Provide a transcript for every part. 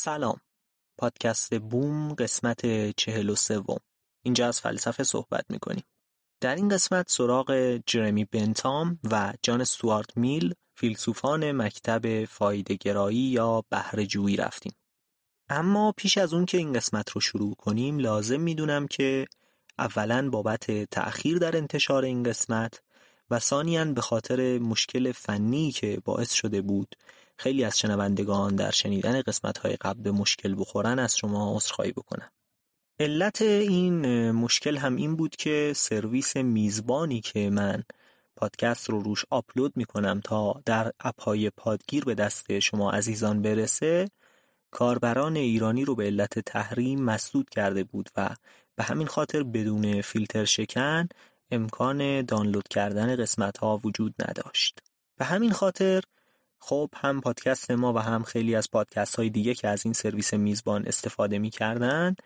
سلام. پادکست بوم قسمت چهل و سوم اینجا از فلسفه صحبت می‌کنیم. در این قسمت سراغ جرمی بنتام و جان استوارت میل فیلسوفان مکتب فایده گرایی یا بهرهجویی رفتیم. اما پیش از اون که این قسمت رو شروع کنیم لازم می‌دونم که اولا بابت تأخیر در انتشار این قسمت و ثانیاً به خاطر مشکل فنی که باعث شده بود خیلی از شنوندگان در شنیدن قسمت‌های قبل به مشکل بخورن از شما عذرخواهی بکنم. علت این مشکل هم این بود که سرویس میزبانی که من پادکست رو روش آپلود می‌کنم تا در اپهای پادگیر به دست شما عزیزان برسه کاربران ایرانی رو به علت تحریم مسدود کرده بود و به همین خاطر بدون فیلتر شکن امکان دانلود کردن قسمت ها وجود نداشت. به همین خاطر خب هم پادکست ما و هم خیلی از پادکست های دیگه که از این سرویس میزبان استفاده می‌کردن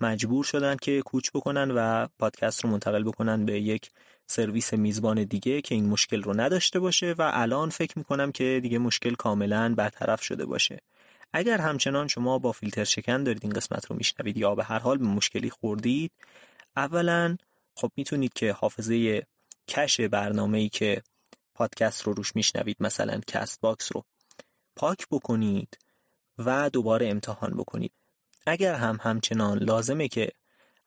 مجبور شدن که کوچ بکنن و پادکست رو منتقل بکنن به یک سرویس میزبان دیگه که این مشکل رو نداشته باشه و الان فکر می‌کنم که دیگه مشکل کاملا برطرف شده باشه. اگر همچنان شما با فیلتر شکن دارید این قسمت رو میشنوید یا به هر حال به مشکلی خوردید اولا خب می‌تونید که حافظه cache برنامه ای که پادکست رو روش میشنوید مثلا Castbox رو. پاک بکنید و دوباره امتحان بکنید. اگر هم همچنان لازمه که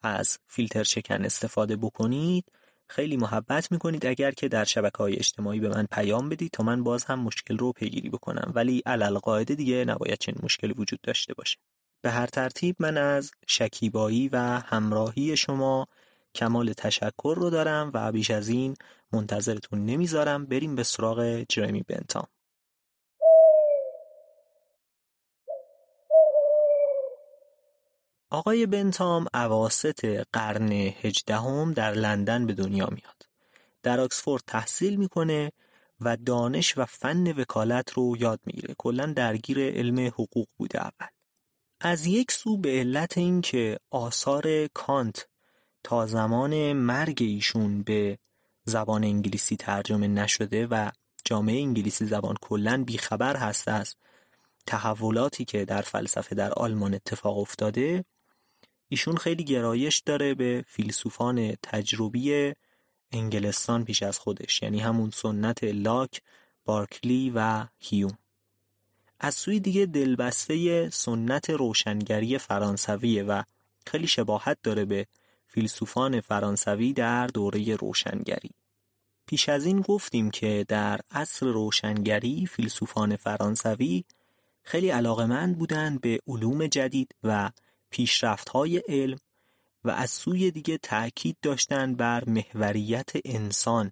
از فیلتر شکن استفاده بکنید خیلی محبت می‌کنید. اگر که در شبکه های اجتماعی به من پیام بدید تا من باز هم مشکل رو پیگیری بکنم. ولی علی‌القاعده دیگه نباید چنین مشکلی وجود داشته باشه. به هر ترتیب من از شکیبایی و همراهی شما کمال تشکر رو دارم و بیش از این منتظرتون نمی‌ذارم بریم به سراغ جرمی بنتام آقای بنتام اواسط قرن هجدهم در لندن به دنیا میاد. در آکسفورد تحصیل می‌کنه و دانش و فن وکالت رو یاد می‌گیره. کلا درگیر علم حقوق بوده اول. از یک سو به علت اینکه آثار کانت تا زمان مرگ ایشون به زبان انگلیسی ترجمه نشده و جامعه انگلیسی زبان کلا بیخبر هست از تحولاتی که در فلسفه در آلمان اتفاق افتاده ایشون خیلی گرایش داره به فیلسوفان تجربی انگلستان پیش از خودش یعنی همون سنت لاک، بارکلی و هیوم. از سوی دیگه دلبسته سنت روشنگری فرانسویه و خیلی شباهت داره به فیلسوفان فرانسوی در دوره روشنگری. پیش از این گفتیم که در عصر روشنگری فیلسوفان فرانسوی خیلی علاقمند بودند به علوم جدید و پیشرفت‌های علم و از سوی دیگه تأکید داشتن بر محوریت انسان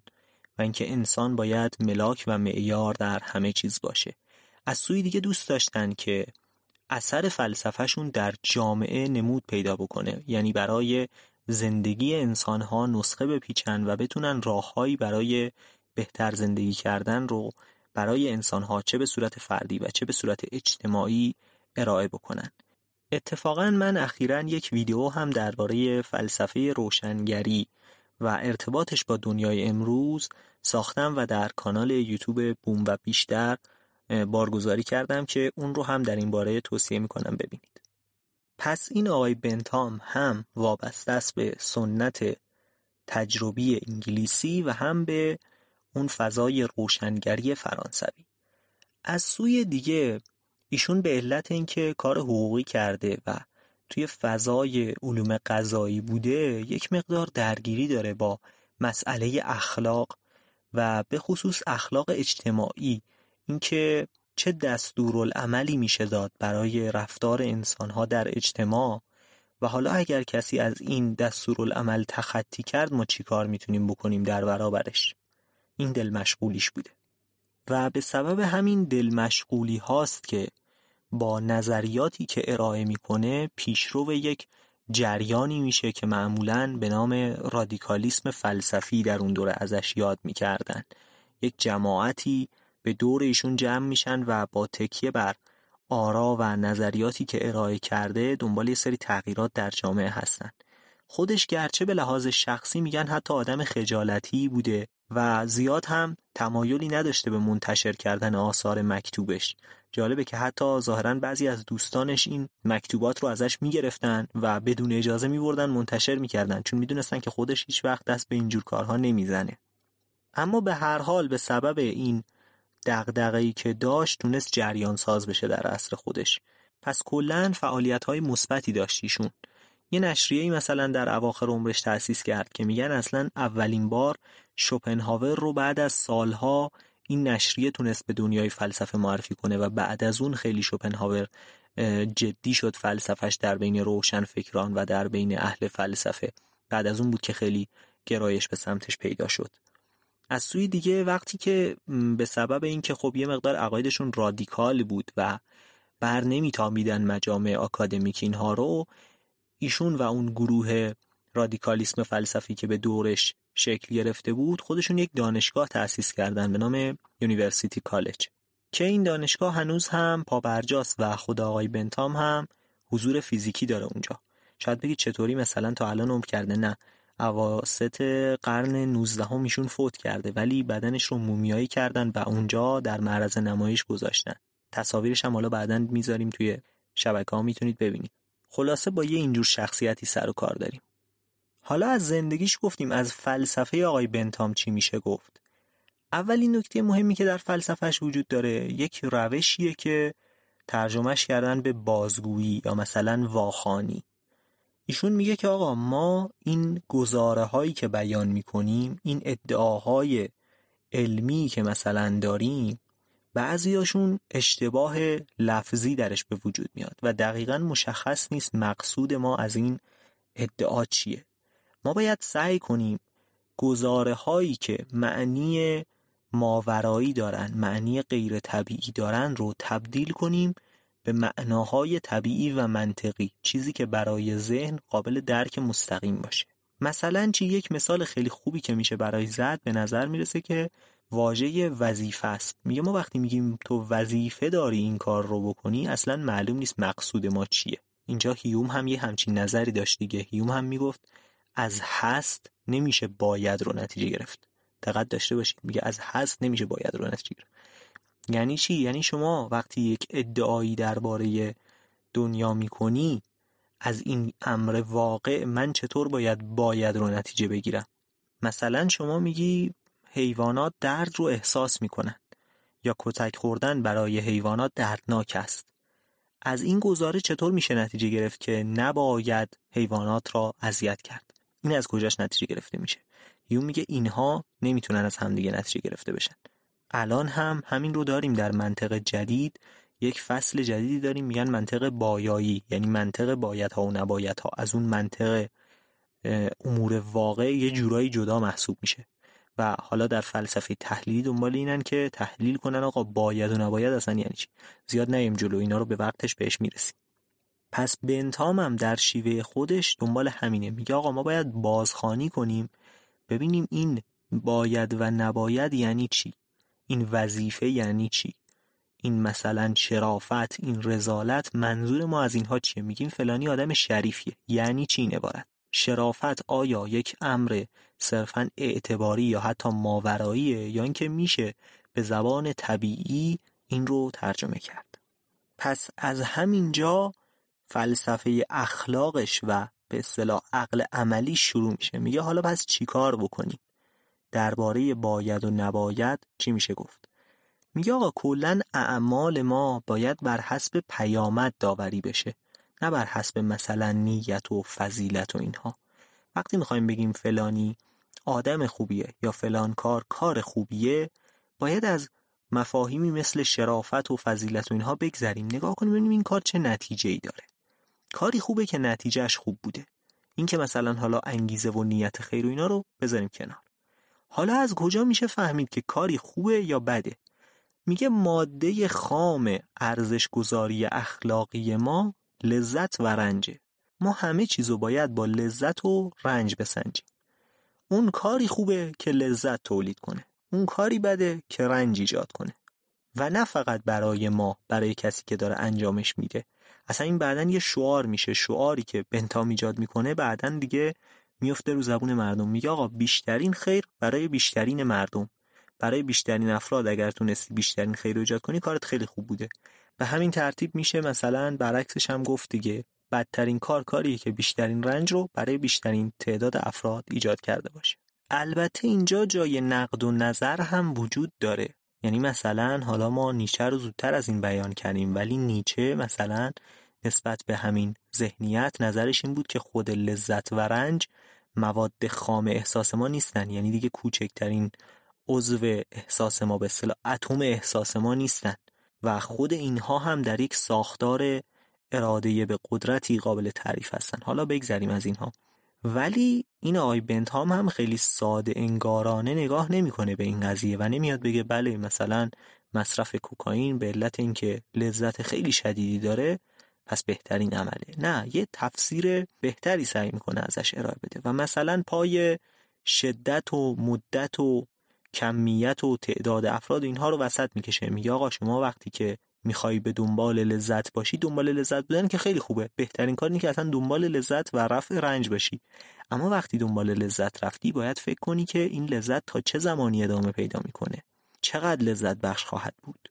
و اینکه انسان باید ملاک و معیار در همه چیز باشه. از سوی دیگه دوست داشتن که اثر فلسفهشون در جامعه نمود پیدا بکنه یعنی برای زندگی انسانها نسخه بپیچن و بتونن راههایی برای بهتر زندگی کردن رو برای انسانها چه به صورت فردی و چه به صورت اجتماعی ارائه بکنن. اتفاقا من اخیرا یک ویدیو هم درباره فلسفه روشنگری و ارتباطش با دنیای امروز ساختم و در کانال یوتیوب بوم و بیشتر بارگذاری کردم که اون رو هم در این باره توصیه می‌کنم ببینید. پس این آقای بنتام هم وابسته است به سنت تجربی انگلیسی و هم به اون فضای روشنگری فرانسوی. از سوی دیگه ایشون به علت اینکه کار حقوقی کرده و توی فضای علوم قضایی بوده یک مقدار درگیری داره با مسئله اخلاق و به خصوص اخلاق اجتماعی. اینکه چه دستورالعملی میشه داد برای رفتار انسانها در اجتماع؟ و حالا اگر کسی از این دستورالعمل تخطی کرد ما چی کار می‌تونیم بکنیم در برابرش؟ این دل مشغولیش بوده. و به سبب همین دل مشغولی هاست که با نظریاتی که ارائه می‌کنه پیشرو یک جریانی میشه که معمولا به نام رادیکالیسم فلسفی در اون دوره ازش یاد می‌کردن. یک جماعتی به دور ایشون جمع میشن و با تکیه بر آرا و نظریاتی که ارائه کرده دنبال یه سری تغییرات در جامعه هستن. خودش گرچه به لحاظ شخصی میگن حتی آدم خجالتی بوده و زیاد هم تمایلی نداشته به منتشر کردن آثار مکتوبش. جالبه که حتی ظاهرا بعضی از دوستانش این مکتوبات رو ازش می‌گرفتن و بدون اجازه میبردن منتشر می‌کردن چون می‌دونستن که خودش هیچ وقت دست به اینجور کارها نمی‌زنه. اما به هر حال به سبب این دغدغه‌ای که داشت تونست جریان ساز بشه در عصر خودش. پس کلا فعالیت های مثبتی داشتیشون یه نشریه ای مثلا در اواخر عمرش تأسیس کرد که میگن اصلا اولین بار شوپنهاور رو بعد از سالها این نشریه تونست به دنیای فلسفه معرفی کنه و بعد از اون خیلی شوپنهاور جدی شد فلسفش در بین روشن فکران و در بین اهل فلسفه. بعد از اون بود که خیلی گرایش به سمتش پیدا شد. از سوی دیگه وقتی که به سبب اینکه خب یه مقدار عقایدشون رادیکال بود و بر نمی‌تابیدن مجامع آکادمیک اینها رو ایشون و اون گروه رادیکالیسم فلسفی که به دورش شکل گرفته بود خودشون یک دانشگاه تأسیس کردن به نام University College. که این دانشگاه هنوز هم پابرجاست و خود آقای بنتام هم حضور فیزیکی داره اونجا. شاید بگید چطوری؟ مثلا تا الان عمر کرده؟ نه. اواسط قرن 19 هم ایشون فوت کرده ولی بدنش رو مومیایی کردن و اونجا در معرض نمایش گذاشتن. تصاویرش هم حالا بعدا می‌ذاریم توی شبکه ها می‌تونید ببینید. خلاصه با یه اینجور شخصیتی سر و کار داریم. حالا از زندگیش گفتیم از فلسفه آقای بنتام چی میشه گفت. اولین نکته مهمی که در فلسفهش وجود داره یک روشیه که ترجمهش کردن به بازگویی یا مثلا واخانی. ایشون میگه که آقا ما این گزاره هایی که بیان می‌کنیم این ادعاهای علمی که مثلا داریم بعضیاشون اشتباه لفظی درش به وجود میاد و دقیقا مشخص نیست مقصود ما از این ادعا چیه. ما باید سعی کنیم گزاره هایی که معنی ماورایی دارن معنی غیر طبیعی دارن رو تبدیل کنیم به معناهای طبیعی و منطقی چیزی که برای ذهن قابل درک مستقیم باشه. مثلا چی؟ یک مثال خیلی خوبی که میشه برای زد به نظر می‌رسه که واژه وظیفه است. میگه ما وقتی میگیم تو وظیفه داری این کار رو بکنی اصلا معلوم نیست مقصود ما چیه. اینجا هیوم هم یه همچین نظری داشت دیگه. هیوم هم می‌گفت از هست نمیشه باید رو نتیجه گرفت. دقت داشته باشید میگه از هست نمیشه باید رو نتیجه گرفت. یعنی چی؟ یعنی شما وقتی یک ادعایی درباره دنیا می‌کنی از این امر واقع من چطور باید باید رو نتیجه بگیرم؟ مثلا شما میگی حیوانات درد رو احساس می‌کنن یا کتک خوردن برای حیوانات دردناک است. از این گزاره چطور میشه نتیجه گرفت که نباید حیوانات را اذیت کرد؟ این از کجاش نتیجه گرفته میشه؟ یون میگه اینها نمی‌تونن از همدیگه نتیجه گرفته بشن. الان هم همین رو داریم در منطق جدید. یک فصل جدیدی داریم میگن منطق بایایی یعنی منطق باید ها و نباید ها از اون منطق امور واقع یه جورایی جدا محسوب میشه. و حالا در فلسفه تحلیلی دنبال اینن که تحلیل کنن آقا باید و نباید اصلا یعنی چی؟ زیاد نیم جلو اینا رو به وقتش بهش می‌رسیم. پس بنتام هم در شیوه خودش دنبال همینه. میگه آقا ما باید بازخانی کنیم. ببینیم این باید و نباید یعنی چی؟ این وظیفه یعنی چی؟ این مثلا شرافت این رزالت منظور ما از اینها چیه؟ میگیم فلانی آدم شریفیه. یعنی چی این عبارت؟ شرافت آیا یک امر صرفا اعتباری یا حتی ماوراییه یا اینکه میشه به زبان طبیعی این رو ترجمه کرد؟ پس از همینجا فلسفه اخلاقش و به اصطلاح عقل عملی شروع میشه. میگه حالا پس چیکار بکنیم؟ درباره باید و نباید چی میشه گفت؟ میگه آقا کلا اعمال ما باید بر حسب پیامد داوری بشه نه بر حسب مثلا نیت و فضیلت و اینها. وقتی می‌خوایم بگیم فلانی آدم خوبیه یا فلان کار کار خوبیه باید از مفاهیمی مثل شرافت و فضیلت و اینها بگذریم. نگاه کنیم ببینیم این کار چه نتیجه ای داره. کاری خوبه که نتیجهش خوب بوده. این که مثلا حالا انگیزه و نیت خیر و اینا رو بذاریم کنار. حالا از کجا میشه فهمید که کاری خوبه یا بده؟ میگه ماده خام ارزش گذاری اخلاقی ما لذت و رنجه. ما همه چیزو باید با لذت و رنج بسنجیم. اون کاری خوبه که لذت تولید کنه. اون کاری بده که رنج ایجاد کنه. و نه فقط برای ما برای کسی که داره انجامش میده. اصلا این بعدا یه شعار میشه. شعاری که بنتام ایجاد می‌کنه بعدا دیگه میفته رو زبون مردم. میگه آقا بیشترین خیر برای بیشترین مردم. برای بیشترین افراد اگر تونستی بیشترین خیر رو ایجاد کنی کارت خیلی خوب بوده. به همین ترتیب میشه مثلا برعکسش هم گفت دیگه. بدترین کار کاریه که بیشترین رنج رو برای بیشترین تعداد افراد ایجاد کرده باشه. البته اینجا جای نقد و نظر هم وجود داره. یعنی مثلا حالا ما نیچه رو زودتر از این بیان کردیم ولی نیچه مثلا نسبت به همین ذهنیت نظرش این بود که خود لذت و رنج مواد خام احساس ما نیستن. یعنی دیگه کوچکترین عضو احساس ما به اصطلاح اتم احساس ما نیستن. و خود اینها هم در یک ساختار اراده به قدرتی قابل تعریف هستن. حالا بگذریم از اینها. ولی این آقای بنتام هم خیلی ساده انگارانه نگاه نمی‌کنه به این قضیه و نمیاد بگه بله مثلا مصرف کوکائین به علت اینکه لذت خیلی شدیدی داره پس بهترین عمله. نه یه تفسیر بهتری سعی می‌کنه ازش ارائه بده. و مثلا پای شدت و مدت و کمیت و تعداد افراد اینها رو وسط می‌کشه. میگه آقا شما وقتی که می‌خوای به دنبال لذت باشی دنبال لذت بودن که خیلی خوبه. بهترین کار که اصلا دنبال لذت و رفع رنج باشی اما وقتی دنبال لذت رفتی باید فکر کنی که این لذت تا چه زمانی ادامه پیدا می‌کنه؟ چقدر لذت بخش خواهد بود؟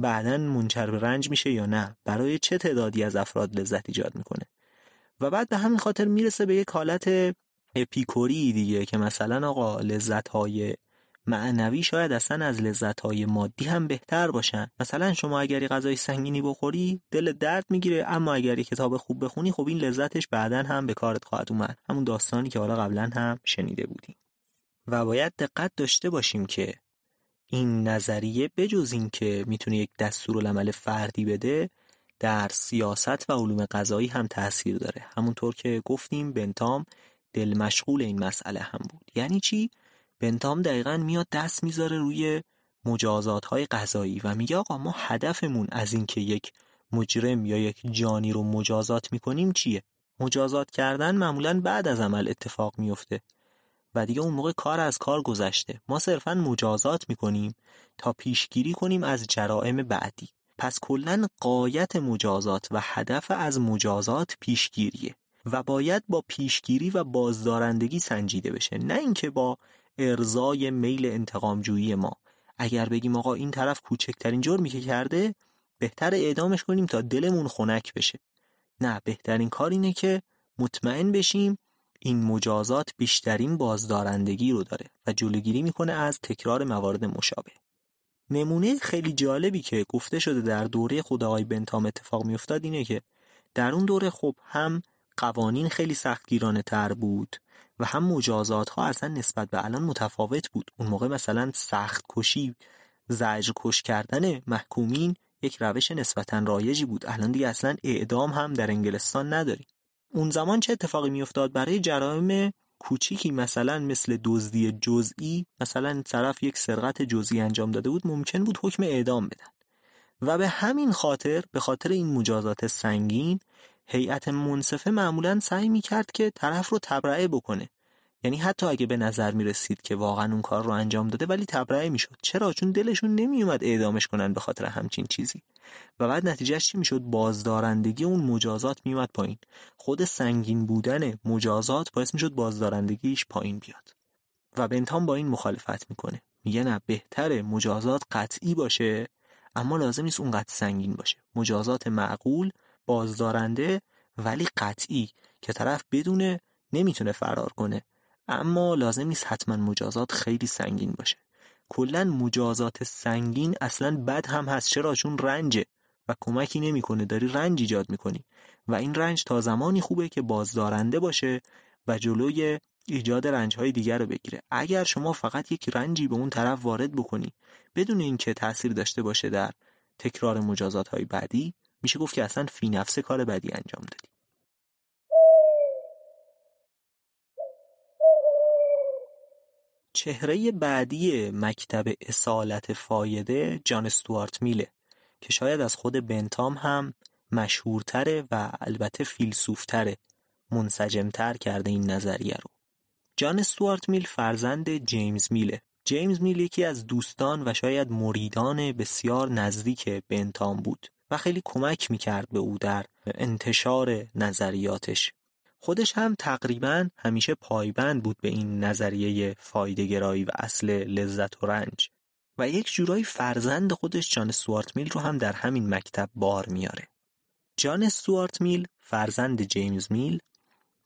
بعدا منچر به رنج میشه یا نه؟ برای چه تعدادی از افراد لذت ایجاد می‌کنه؟ و بعد به همین خاطر می‌رسه به یک حالت اپیکوری دیگه که مثلا آقا لذت های معنوی شاید اصلا از لذت های مادی هم بهتر باشن. مثلا شما اگری غذای سنگینی بخوری دل درد می‌گیره اما اگر یک کتاب خوب بخونی خب این لذتش بعدا هم به کارت خواهد اومد. همون داستانی که حالا قبلا هم شنیده بودیم. و باید دقت داشته باشیم که این نظریه بجز این که می‌تونه یک دستورالعمل فردی بده در سیاست و علوم قضایی هم تاثیر داره. همونطور که گفتیم بنتام دل مشغول این مسئله هم بود. یعنی چی؟ بنتام دقیقا میاد دست می‌ذاره روی مجازات های قضایی و میگه آقا ما هدفمون از اینکه یک مجرم یا یک جانی رو مجازات می‌کنیم چیه؟ مجازات کردن معمولا بعد از عمل اتفاق میفته و دیگه اون موقع کار از کار گذشته. ما صرفا مجازات می‌کنیم تا پیشگیری کنیم از جرائم بعدی. پس کلا قایت مجازات و هدف از مجازات پیشگیریه و باید با پیشگیری و بازدارندگی سنجیده بشه. نه اینکه با ارزای میل انتقامجویی ما. اگر بگیم آقا این طرف کوچکترین جرمی که کرده بهتر اعدامش کنیم تا دلمون خنک بشه. نه بهترین کار اینه که مطمئن بشیم این مجازات بیشترین بازدارندگی رو داره و جلوگیری می‌کنه از تکرار موارد مشابه. نمونه خیلی جالبی که گفته شده در دوره خود آقای بنتام اتفاق میافتاد اینه که در اون دوره خب هم قوانین خیلی سختگیرانه تر بود و هم مجازات ها اصلا نسبت به الان متفاوت بود. اون موقع مثلا سخت کشی زجر کش کردن محکومین یک روش نسبتا رایجی بود. الان دیگه اصلا اعدام هم در انگلستان نداریم. اون زمان چه اتفاقی میافتاد برای جرایم کوچیکی؟ مثلا مثل دزدی جزئی مثلا طرف یک سرقت جزئی انجام داده بود ممکن بود حکم اعدام بدن. و به همین خاطر به خاطر این مجازات سنگین هیئت منصفه معمولا سعی می‌کرد که طرف رو تبرئه بکنه. یعنی حتی اگه به نظر می رسید که واقعا اون کار رو انجام داده ولی تبرئه می‌شد. چرا؟ چون دلشون نمیومد اعدامش کنن به خاطر همچین چیزی. و بعد نتیجهش چی می‌شد؟ بازدارندگی اون مجازات میومد پایین. خود سنگین بودن مجازات باعث می‌شد بازدارندگیش پایین بیاد. و بنتام با این مخالفت می‌کنه. میگه نه بهتره مجازات قطعی باشه اما لازم نیست اونقدر سنگین باشه. مجازات معقول بازدارنده ولی قطعی که طرف بدونه نمی‌تونه فرار کنه. اما لازم نیست حتما مجازات خیلی سنگین باشه. کلا مجازات سنگین اصلا بد هم هست. چرا؟ چون رنجه و کمکی نمی‌کنه. داری رنج ایجاد می‌کنی. و این رنج تا زمانی خوبه که بازدارنده باشه و جلوی ایجاد رنج های دیگر رو بگیره. اگر شما فقط یک رنجی به اون طرف وارد بکنی بدون اینکه تاثیر داشته باشه در تکرار مجازات های بعدی میشه گفت که اصلا فی نفس کار بدی انجام دادی. چهره بعدی مکتب اصالت فایده جان استوارت میله که شاید از خود بنتام هم مشهورتره و البته فیلسوفتره منسجمتر کرده این نظریه رو. جان استوارت میل فرزند جیمز میله. جیمز میل یکی از دوستان و شاید مریدان بسیار نزدیک بنتام بود و خیلی کمک می‌کرد به او در انتشار نظریاتش. خودش هم تقریبا همیشه پایبند بود به این نظریه فایدهگرایی و اصل لذت و رنج و یک جورایی فرزند خودش جان استوارت میل رو هم در همین مکتب بار میاره. جان استوارت میل فرزند جیمز میل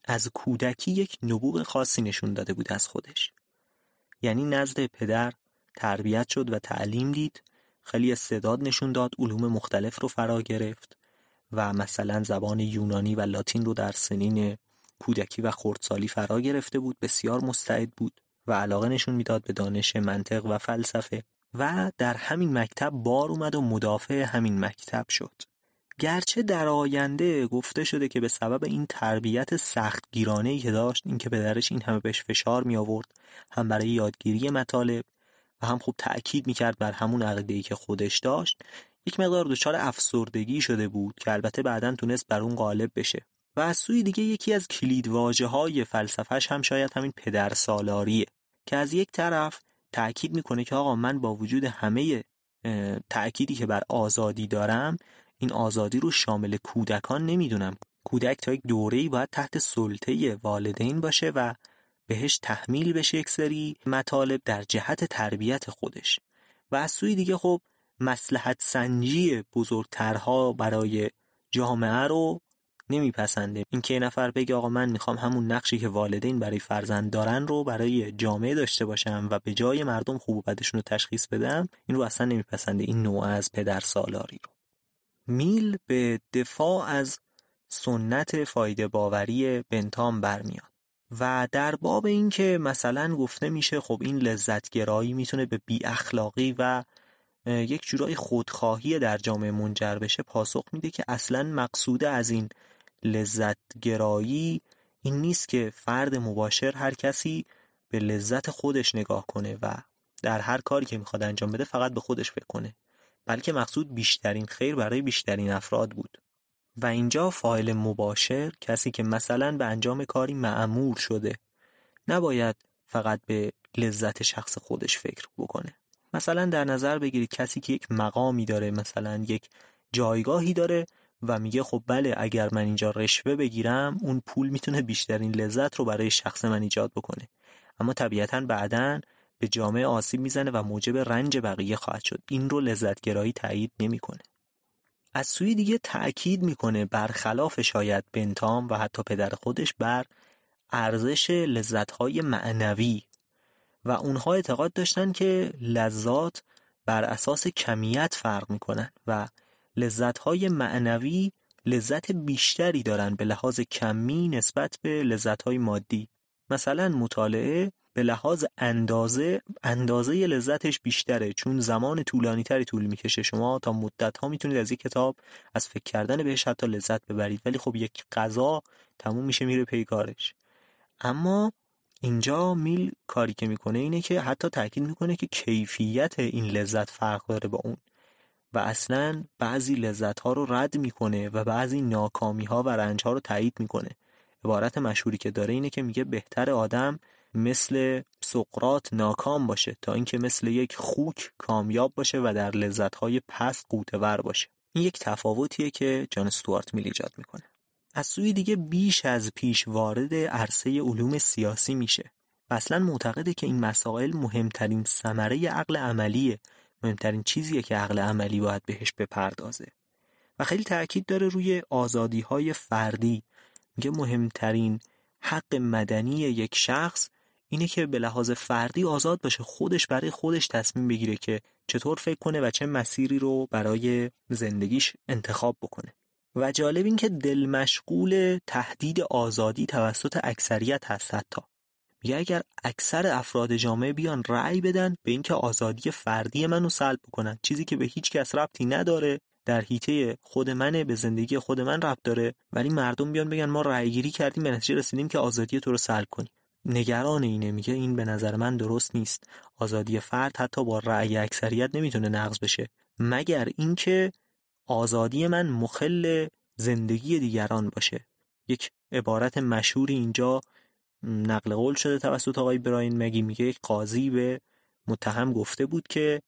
از کودکی یک نبوغ خاصی نشون داده بود از خودش. یعنی نزد پدر تربیت شد و تعلیم دید خیلی استعداد نشون داد علوم مختلف رو فرا گرفت و مثلا زبان یونانی و لاتین رو در سنین کودکی و خردسالی فرا گرفته بود بسیار مستعد بود و علاقه نشون می‌داد به دانش منطق و فلسفه و در همین مکتب بار اومد و مدافع همین مکتب شد. گرچه در آینده گفته شده که به سبب این تربیت سخت گیرانه که داشت اینکه پدرش این همه بهش فشار می آورد هم برای یادگیری مطالب و هم خوب تأکید می‌کرد بر همون عقیده که خودش داشت یک مقدار دچار افسردگی شده بود که البته بعدا تونست بر اون غالب بشه. و از سوی دیگه یکی از کلید واجه های فلسفهش هم شاید همین پدر سالاریه که از یک طرف تأکید می‌کنه که آقا من با وجود همه تأکیدی که بر آزادی دارم این آزادی رو شامل کودکان نمی‌دونم. کودک تا یک دوره‌ای باید تحت سلطه والدین باشه و بهش تحمیل بشه یک سری مطالب در جهت تربیت خودش. و از سوی دیگه خب مسلحت سنجی بزرگترها برای جامعه رو نمیپسنده. اینکه یه نفر بگه آقا من می‌خوام همون نقشی که والدین برای فرزند دارن رو برای جامعه داشته باشم و به جای مردم خوب و بدشون رو تشخیص بدم این رو اصلا نمیپسنده. این نوع از پدر سالاری رو میل به دفاع از سنت فایده باوری بنتام برمیاد. و در باب اینکه مثلا گفته میشه خب این لذتگرایی می‌تونه به بی اخلاقی و یک جورای خودخواهی در جامعه منجر بشه پاسخ میده که اصلا مقصود از این لذت گرایی این نیست که فرد مباشر هر کسی به لذت خودش نگاه کنه و در هر کاری که می‌خواد انجام بده فقط به خودش فکر کنه بلکه مقصود بیشترین خیر برای بیشترین افراد بود. و اینجا فایل مباشر کسی که مثلا به انجام کاری معمور شده نباید فقط به لذت شخص خودش فکر بکنه. مثلا در نظر بگیرید کسی که یک مقامی داره مثلا یک جایگاهی داره و میگه خب بله اگر من اینجا رشوه بگیرم اون پول می‌تونه بیشترین لذت رو برای شخص من ایجاد بکنه. اما طبیعتا بعدا به جامعه آسیب می‌زنه و موجب رنج بقیه خواهد شد. این رو لذتگرایی تایید نمی‌کنه. از سوی دیگه تأکید می‌کنه برخلاف شاید بنتام و حتی پدر خودش بر ارزش لذتهای معنوی. و اونها اعتقاد داشتن که لذات بر اساس کمیت فرق می‌کنن و لذتهای معنوی لذت بیشتری دارن به لحاظ کمی نسبت به لذتهای مادی. مثلا مطالعه به لحاظ اندازه اندازه لذتش بیشتره چون زمان طولانی تری طول می‌کشه. شما تا مدت ها می‌تونید از یک کتاب از فکر کردن بهش حتی لذت ببرید ولی خب یک غذا تموم میشه میره پی کارش. اما اینجا میل کاری که می‌کنه اینه که حتی تاکید می‌کنه که کیفیت این لذت فرق داره با اون. و اصلا بعضی لذت ها رو رد می‌کنه و بعضی ناکامی ها و رنج ها رو تایید می‌کنه. عبارت مشهوری که داره اینه که میگه بهتر آدم مثل سقرات ناکام باشه تا اینکه مثل یک خوک کامیاب باشه و در لذت های پست قوتور باشه. این یک تفاوتیه که جان استوارت میل ایجاد می‌کنه. از سوی دیگه بیش از پیش وارد عرصه علوم سیاسی میشه و اصلا معتقده که این مسائل مهمترین ثمره عقل عملیه مهمترین چیزیه که عقل عملی باید بهش بپردازه. و خیلی تاکید داره روی آزادی های فردی. میگه مهمترین حق مدنی یک شخص اینه که به لحاظ فردی آزاد باشه خودش برای خودش تصمیم بگیره که چطور فکر کنه و چه مسیری رو برای زندگیش انتخاب بکنه. و جالب این که دل مشغول تهدید آزادی توسط اکثریت هست حتی. میگه اگر اکثر افراد جامعه بیان رأی بدن به اینکه آزادی فردی منو سلب بکنن چیزی که به هیچ کس ربطی نداره در حیطه خود منه به زندگی خود من ربط داره ولی مردم بیان بگن ما رأی گیری کردیم به نتیجه رسیدیم که آزادی تو رو سلب کنیم. نگران اینه میگه این به نظر من درست نیست. آزادی فرد حتی با رأی اکثریت نمی‌تونه نقض بشه. مگر اینکه آزادی من مخل زندگی دیگران باشه. یک عبارت مشهوری اینجا نقل قول شده توسط آقای براین. مگی میگه قاضی به متهم گفته بود که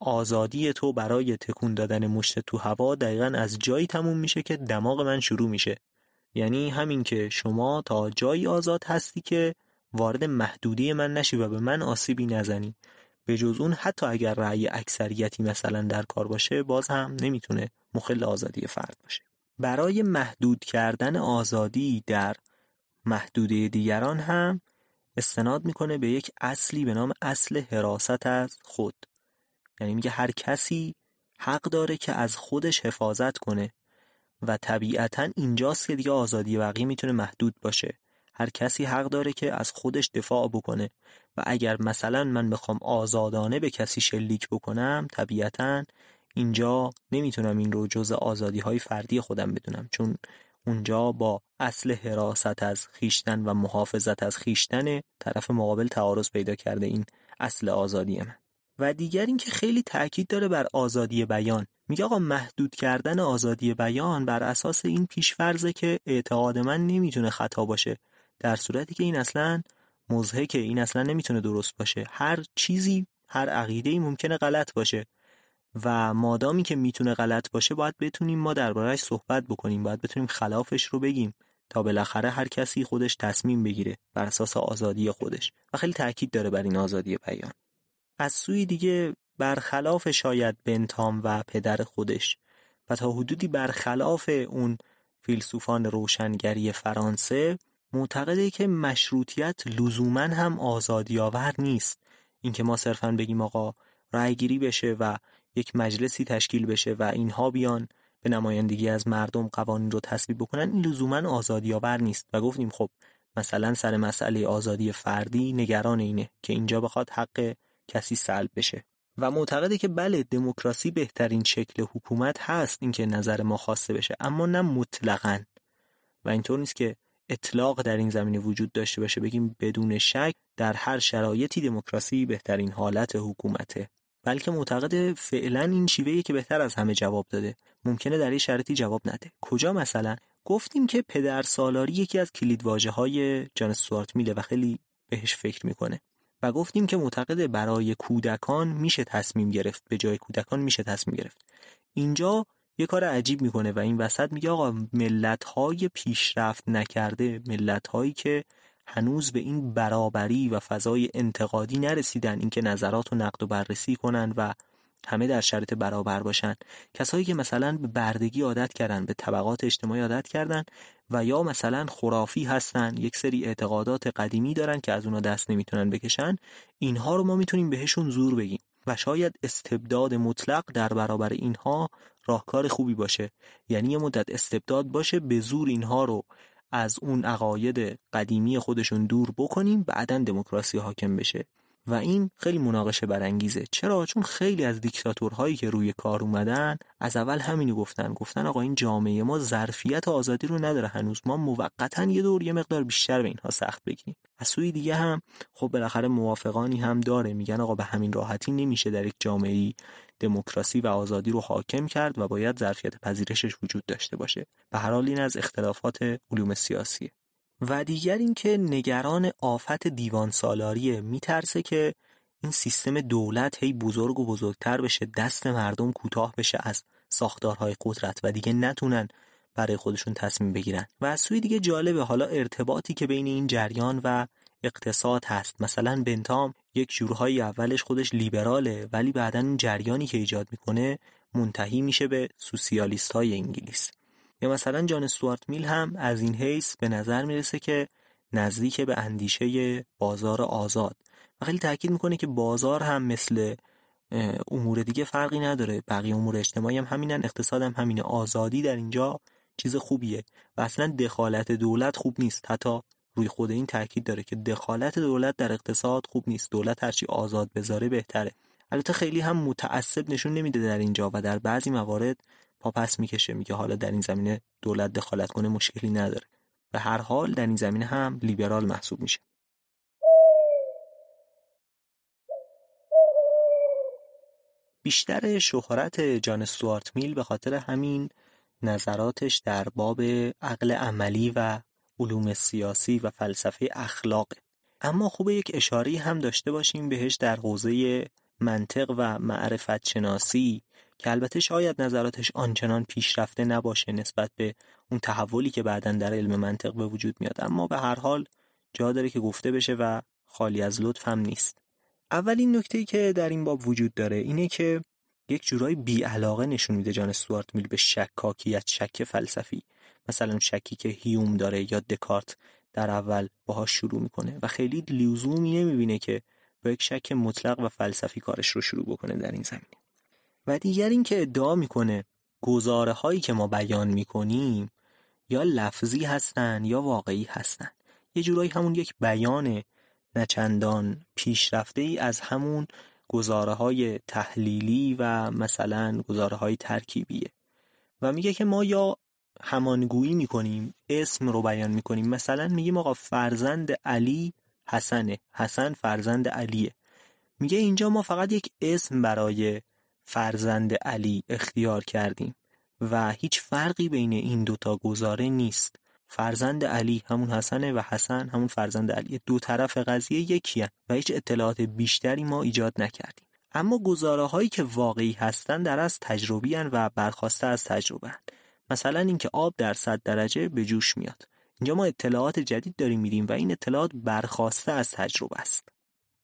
آزادی تو برای تکون دادن مشت تو هوا دقیقا از جایی تموم میشه که دماغ من شروع میشه. یعنی همین که شما تا جایی آزاد هستی که وارد محدودی من نشی و به من آسیبی نزنی. به جز اون حتی اگر رأی اکثریتی مثلا در کار باشه باز هم نمی‌تونه مخل آزادی فرد باشه. برای محدود کردن آزادی در محدوده دیگران هم استناد می‌کنه به یک اصلی به نام اصل حراست از خود. یعنی میگه هر کسی حق داره که از خودش حفاظت کنه و طبیعتا اینجاست که دیگه آزادی بقیه می‌تونه محدود باشه. هر کسی حق داره که از خودش دفاع بکنه و اگر مثلا من بخوام آزادانه به کسی شلیک بکنم طبیعتا اینجا نمی‌تونم این رو جز آزادی های فردی خودم بدونم. چون اونجا با اصل حراست از خیشتن و محافظت از خیشتن طرف مقابل تعارض پیدا کرده این اصل آزادی من. و دیگر اینکه خیلی تاکید داره بر آزادی بیان. میگه آقا محدود کردن آزادی بیان بر اساس این پیشفرزه که اعتقاد من نمی‌تونه خطا باشه. در صورتی که این اصلا مزهکه این اصلا نمی‌تونه درست باشه. هر چیزی هر عقیده ای ممکنه غلط باشه. و مادامی که می‌تونه غلط باشه باید بتونیم ما دربارهش صحبت بکنیم. باید بتونیم خلافش رو بگیم تا بالاخره هر کسی خودش تصمیم بگیره بر اساس آزادی خودش. و خیلی تاکید داره بر این آزادی بیان. از سوی دیگه برخلاف شاید بنتام و پدر خودش و تا حدودی برخلاف اون فیلسوفان روشنگری فرانسه معتقده که مشروطیت لزوما هم آزادی آور نیست. اینکه ما صرفا بگیم آقا رأیگیری بشه و یک مجلسی تشکیل بشه و اینها بیان به نمایندگی از مردم قوانین رو تصویب بکنن این لزوما آزادی آور نیست. و گفتیم خب مثلا سر مسئله آزادی فردی نگران اینه که اینجا بخواد حق کسی سلب بشه. و معتقده که بله دموکراسی بهترین شکل حکومت هست اینکه نظر ما خواسته بشه اما نه مطلقا. و اینطور نیست که اطلاق در این زمینه وجود داشته باشه بگیم بدون شک در هر شرایطی دموکراسی بهترین حالت حکومته. بلکه معتقد فعلا این شیوهی که بهتر از همه جواب داده. ممکنه در این شرایطی جواب نده. کجا مثلا؟ گفتیم که پدر سالاری یکی از کلیدواژه های جان سوارت میله و خیلی بهش فکر می‌کنه. و گفتیم که معتقد برای کودکان میشه تصمیم گرفت. به جای کودکان میشه تصمیم گرفت. اینجا یه کار عجیب می‌کنه و این وسط میگه آقا ملت های پیشرفت نکرده ملت هایی که هنوز به این برابری و فضای انتقادی نرسیدن اینکه نظرات رو نقد و بررسی کنن و همه در شرط برابر باشن. کسایی که مثلا به بردگی عادت کردن به طبقات اجتماعی عادت کردن و یا مثلا خرافی هستن یک سری اعتقادات قدیمی دارن که از اونا دست نمی‌تونن بکشن اینها رو ما می‌تونیم بهشون زور بگیم و شاید استبداد مطلق در برابر اینها راهکار خوبی باشه. یعنی یه مدت استبداد باشه به زور اینها رو از اون عقاید قدیمی خودشون دور بکنیم بعدا دموکراسی حاکم بشه. و این خیلی مناقشه برانگیزه. چرا؟ چون خیلی از دیکتاتورهایی که روی کار اومدن از اول همینو گفتن. گفتن آقا این جامعه ما ظرفیت آزادی رو نداره هنوز. ما موقتا یه دور یه مقدار بیشتر به اینها سخت بگیریم. از سوی دیگه هم خب بالاخره موافقانی هم داره. میگن آقا به همین راحتی نمیشه در یک جامعه دموکراسی و آزادی رو حاکم کرد و باید ظرفیت پذیرشش وجود داشته باشه. به هر حال این از اختلافات علوم سیاسیه و دیگر اینکه نگران آفت دیوان سالاریه میترسه که این سیستم دولت هی بزرگ و بزرگتر بشه دست مردم کوتاه بشه از ساختارهای قدرت و دیگه نتونن برای خودشون تصمیم بگیرن. و از سوی دیگه جالبه حالا ارتباطی که بین این جریان و اقتصاد هست. مثلا بنتام یک جورهای اولش خودش لیبراله ولی بعدا این جریانی که ایجاد می‌کنه منتهی میشه به سوسیالیست های انگلیس. یا مثلا جان استوارت میل هم از این حیث به نظر می‌رسه که نزدیک به اندیشه بازار آزاد. و خیلی تاکید می‌کنه که بازار هم مثل امور دیگه فرقی نداره. بقیه امور اجتماعی هم همینن اقتصاد هم همینه. آزادی در اینجا چیز خوبیه. و اصلا دخالت دولت خوب نیست. حتی روی خود این تاکید داره که دخالت دولت در اقتصاد خوب نیست. دولت هرچی آزاد بذاره بهتره. البته خیلی هم متعصب نشون نمیده در اینجا و در بعضی موارد پاپس می‌کشه. میگه حالا در این زمینه دولت دخالت کنه مشکلی نداره. به هر حال در این زمینه هم لیبرال محسوب میشه. بیشتر شهرت جان استوارت میل به خاطر همین نظراتش در باب عقل عملی و علوم سیاسی و فلسفه اخلاقه اما خوب یک اشاری هم داشته باشیم بهش در حوزه منطق و معرفت شناسی که البته شاید نظراتش آنچنان پیشرفته نباشه نسبت به اون تحولی که بعدا در علم منطق به وجود میاد. اما به هر حال جا داره که گفته بشه و خالی از لطف هم نیست. اولین نکته که در این باب وجود داره اینه که یک جورایی بیعلاقه نشون میده جان استوارت میل به شکاکیت شک فلسفی. مثلا شکی که هیوم داره یا دکارت در اول باهاش شروع می‌کنه و خیلی لزومی نمی‌بینه که با یک شک مطلق و فلسفی کارش رو شروع بکنه در این زمینه. و دیگر اینکه ادعا می‌کنه گزاره هایی که ما بیان می‌کنیم یا لفظی هستن یا واقعی هستن. یه جورایی همون یک بیان نچندان پیشرفته ای از همون گزاره های تحلیلی و مثلا گزاره های ترکیبیه. و میگه که ما یا همانگویی می‌کنیم اسم رو بیان می‌کنیم. مثلا میگیم آقا فرزند علی حسنه حسن فرزند علیه. میگه اینجا ما فقط یک اسم برای فرزند علی اختیار کردیم و هیچ فرقی بین این دوتا گزاره نیست. فرزند علی همون حسنه و حسن همون فرزند علی. دو طرف قضیه یکی و هیچ اطلاعات بیشتری ما ایجاد نکردیم. اما گزاره هایی که واقعی هستند در از تجربی و برخواسته از تجربه هن. مثلا اینکه آب در 100 درجه به جوش میاد. اینجا ما اطلاعات جدید داریم میدیم و این اطلاعات برخواسته از تجربه است.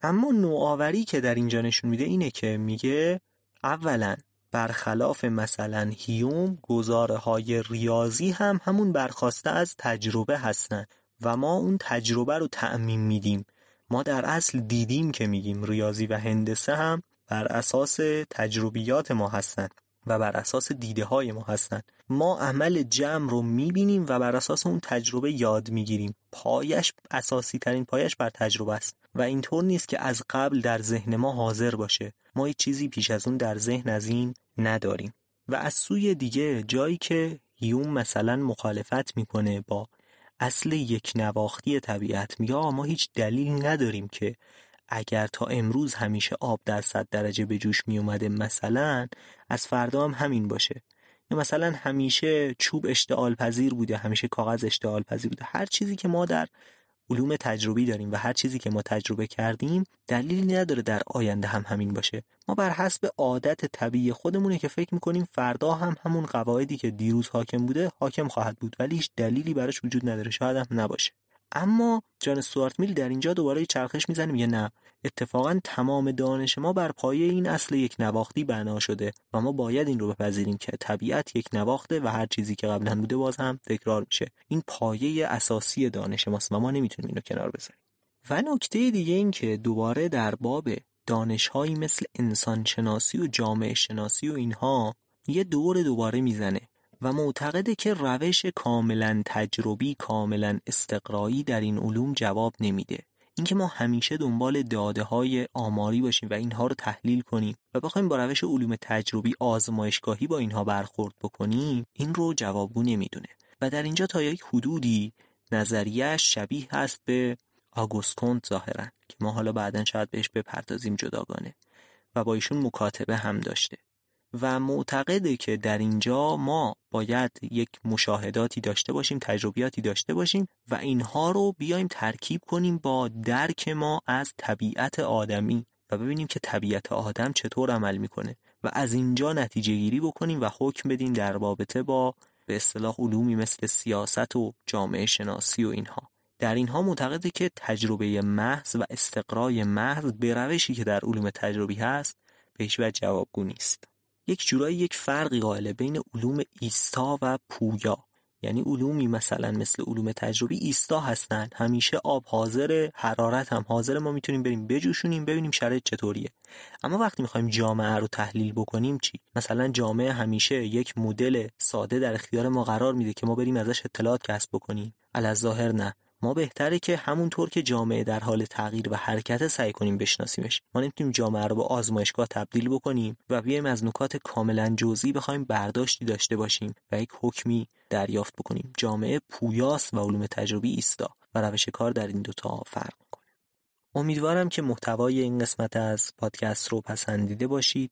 اما نوآوری که در اینجا نشون میده اینه که میگه اولا برخلاف مثلا هیوم گزاره های ریاضی هم همون برخواسته از تجربه هستن و ما اون تجربه رو تعمین میدیم. ما در اصل دیدیم که میگیم ریاضی و هندسه هم بر اساس تجربیات ما هستند و بر اساس دیده های ما هستند. ما عمل جمع رو می‌بینیم و بر اساس اون تجربه یاد می‌گیریم. پایش اساسی ترین پایش بر تجربه است. و اینطور نیست که از قبل در ذهن ما حاضر باشه. ما هیچ چیزی پیش از اون در ذهن از این نداریم. و از سوی دیگه جایی که هیوم مثلا مخالفت می‌کنه با اصل یک نواختی طبیعت میگه ما هیچ دلیل نداریم که اگر تا امروز همیشه آب در صد درجه به جوش می اومده مثلا از فردا هم همین باشه. یا مثلا همیشه چوب اشتعال پذیر بوده همیشه کاغذ اشتعال پذیر بوده. هر چیزی که ما در علوم تجربی داریم و هر چیزی که ما تجربه کردیم دلیلی نداره در آینده هم همین باشه. ما بر حسب عادت طبیعی خودمونه که فکر می‌کنیم فردا هم همون قواعدی که دیروز حاکم بوده حاکم خواهد بود. ولی هیچ دلیلی براش وجود نداره. شاید هم نباشه. اما جان استوارت میل در اینجا دوباره چرخش می‌زنه میگه نه؟ اتفاقا تمام دانش ما بر پایه این اصل یک نواختی بنا شده و ما باید این رو بپذیریم که طبیعت یک نواخته و هر چیزی که قبلا بوده باز هم تکرار میشه. این پایه اساسی دانش ماست و ما نمی‌تونیم اینو کنار بذاریم. و نکته دیگه این که دوباره در باب دانشهایی مثل انسان شناسی و جامعه شناسی و اینها یه دور دوباره می‌زنه. و معتقده که روش کاملا تجربی کاملا استقرایی در این علوم جواب نمیده. اینکه ما همیشه دنبال داده های آماری باشیم و اینها رو تحلیل کنیم و بخوایم با روش علوم تجربی آزمایشگاهی با اینها برخورد بکنیم این رو جوابگو نمی‌دونه. و در اینجا تا یک حدودی نظریه شبیه هست به آگوست کنت ظاهرا که ما حالا بعدا شاید بهش بپردازیم جداگانه. و با ایشون مکاتبه هم داشته. و معتقده که در اینجا ما باید یک مشاهداتی داشته باشیم تجربیاتی داشته باشیم و اینها رو بیایم ترکیب کنیم با درک ما از طبیعت آدمی و ببینیم که طبیعت آدم چطور عمل می‌کنه و از اینجا نتیجه گیری بکنیم و حکم بدیم در رابطه با به اصطلاح علومی مثل سیاست و جامعه شناسی و اینها. در اینها معتقده که تجربه محض و استقرای محض به روشی که در علوم تجربی هست به هیچ جوابگو نیست. یک جورایی یک فرقی قائله بین علوم ایستا و پویا. یعنی علومی مثلا مثل علوم تجربی ایستا هستن همیشه آب حاضر حرارت هم حاضر. ما می‌تونیم بریم بجوشونیم ببینیم شرایط چطوریه. اما وقتی می‌خوایم جامعه رو تحلیل بکنیم چی؟ مثلا جامعه همیشه یک مدل ساده در اختیار ما قرار میده که ما بریم ازش اطلاعات کسب بکنیم. ظاهر نه. ما بهتره که همونطور که جامعه در حال تغییر و حرکت سعی کنیم بشناسیمش. ما نمی‌تونیم جامعه رو با آزمایشگاه تبدیل بکنیم و بیایم از نکات کاملا جزئی بخوایم برداشتی داشته باشیم و یک حکمی دریافت بکنیم. جامعه پویاست و علوم تجربی ایستا و روش کار در این دوتا فرق می‌کنه. امیدوارم که محتوای این قسمت از پادکست رو پسندیده باشید.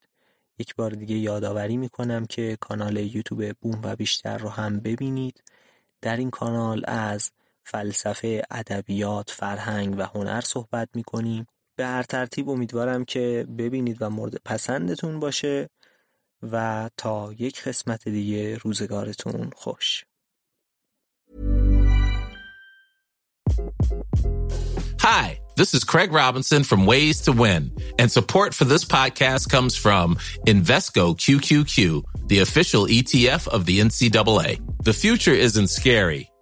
یک بار دیگه یادآوری می‌کنم که کانال یوتیوب بوم و بیشتر رو هم ببینید. در این کانال از فلسفه، ادبیات، فرهنگ و هنر صحبت می‌کنیم به هر ترتیب امیدوارم که ببینید و مورد پسندتون باشه و تا یک قسمت دیگه روزگارتون خوش Hi, this is Craig Robinson from Ways to Win, and support for this podcast comes from Invesco QQQ, the official ETF of the NCAA. The future isn't scary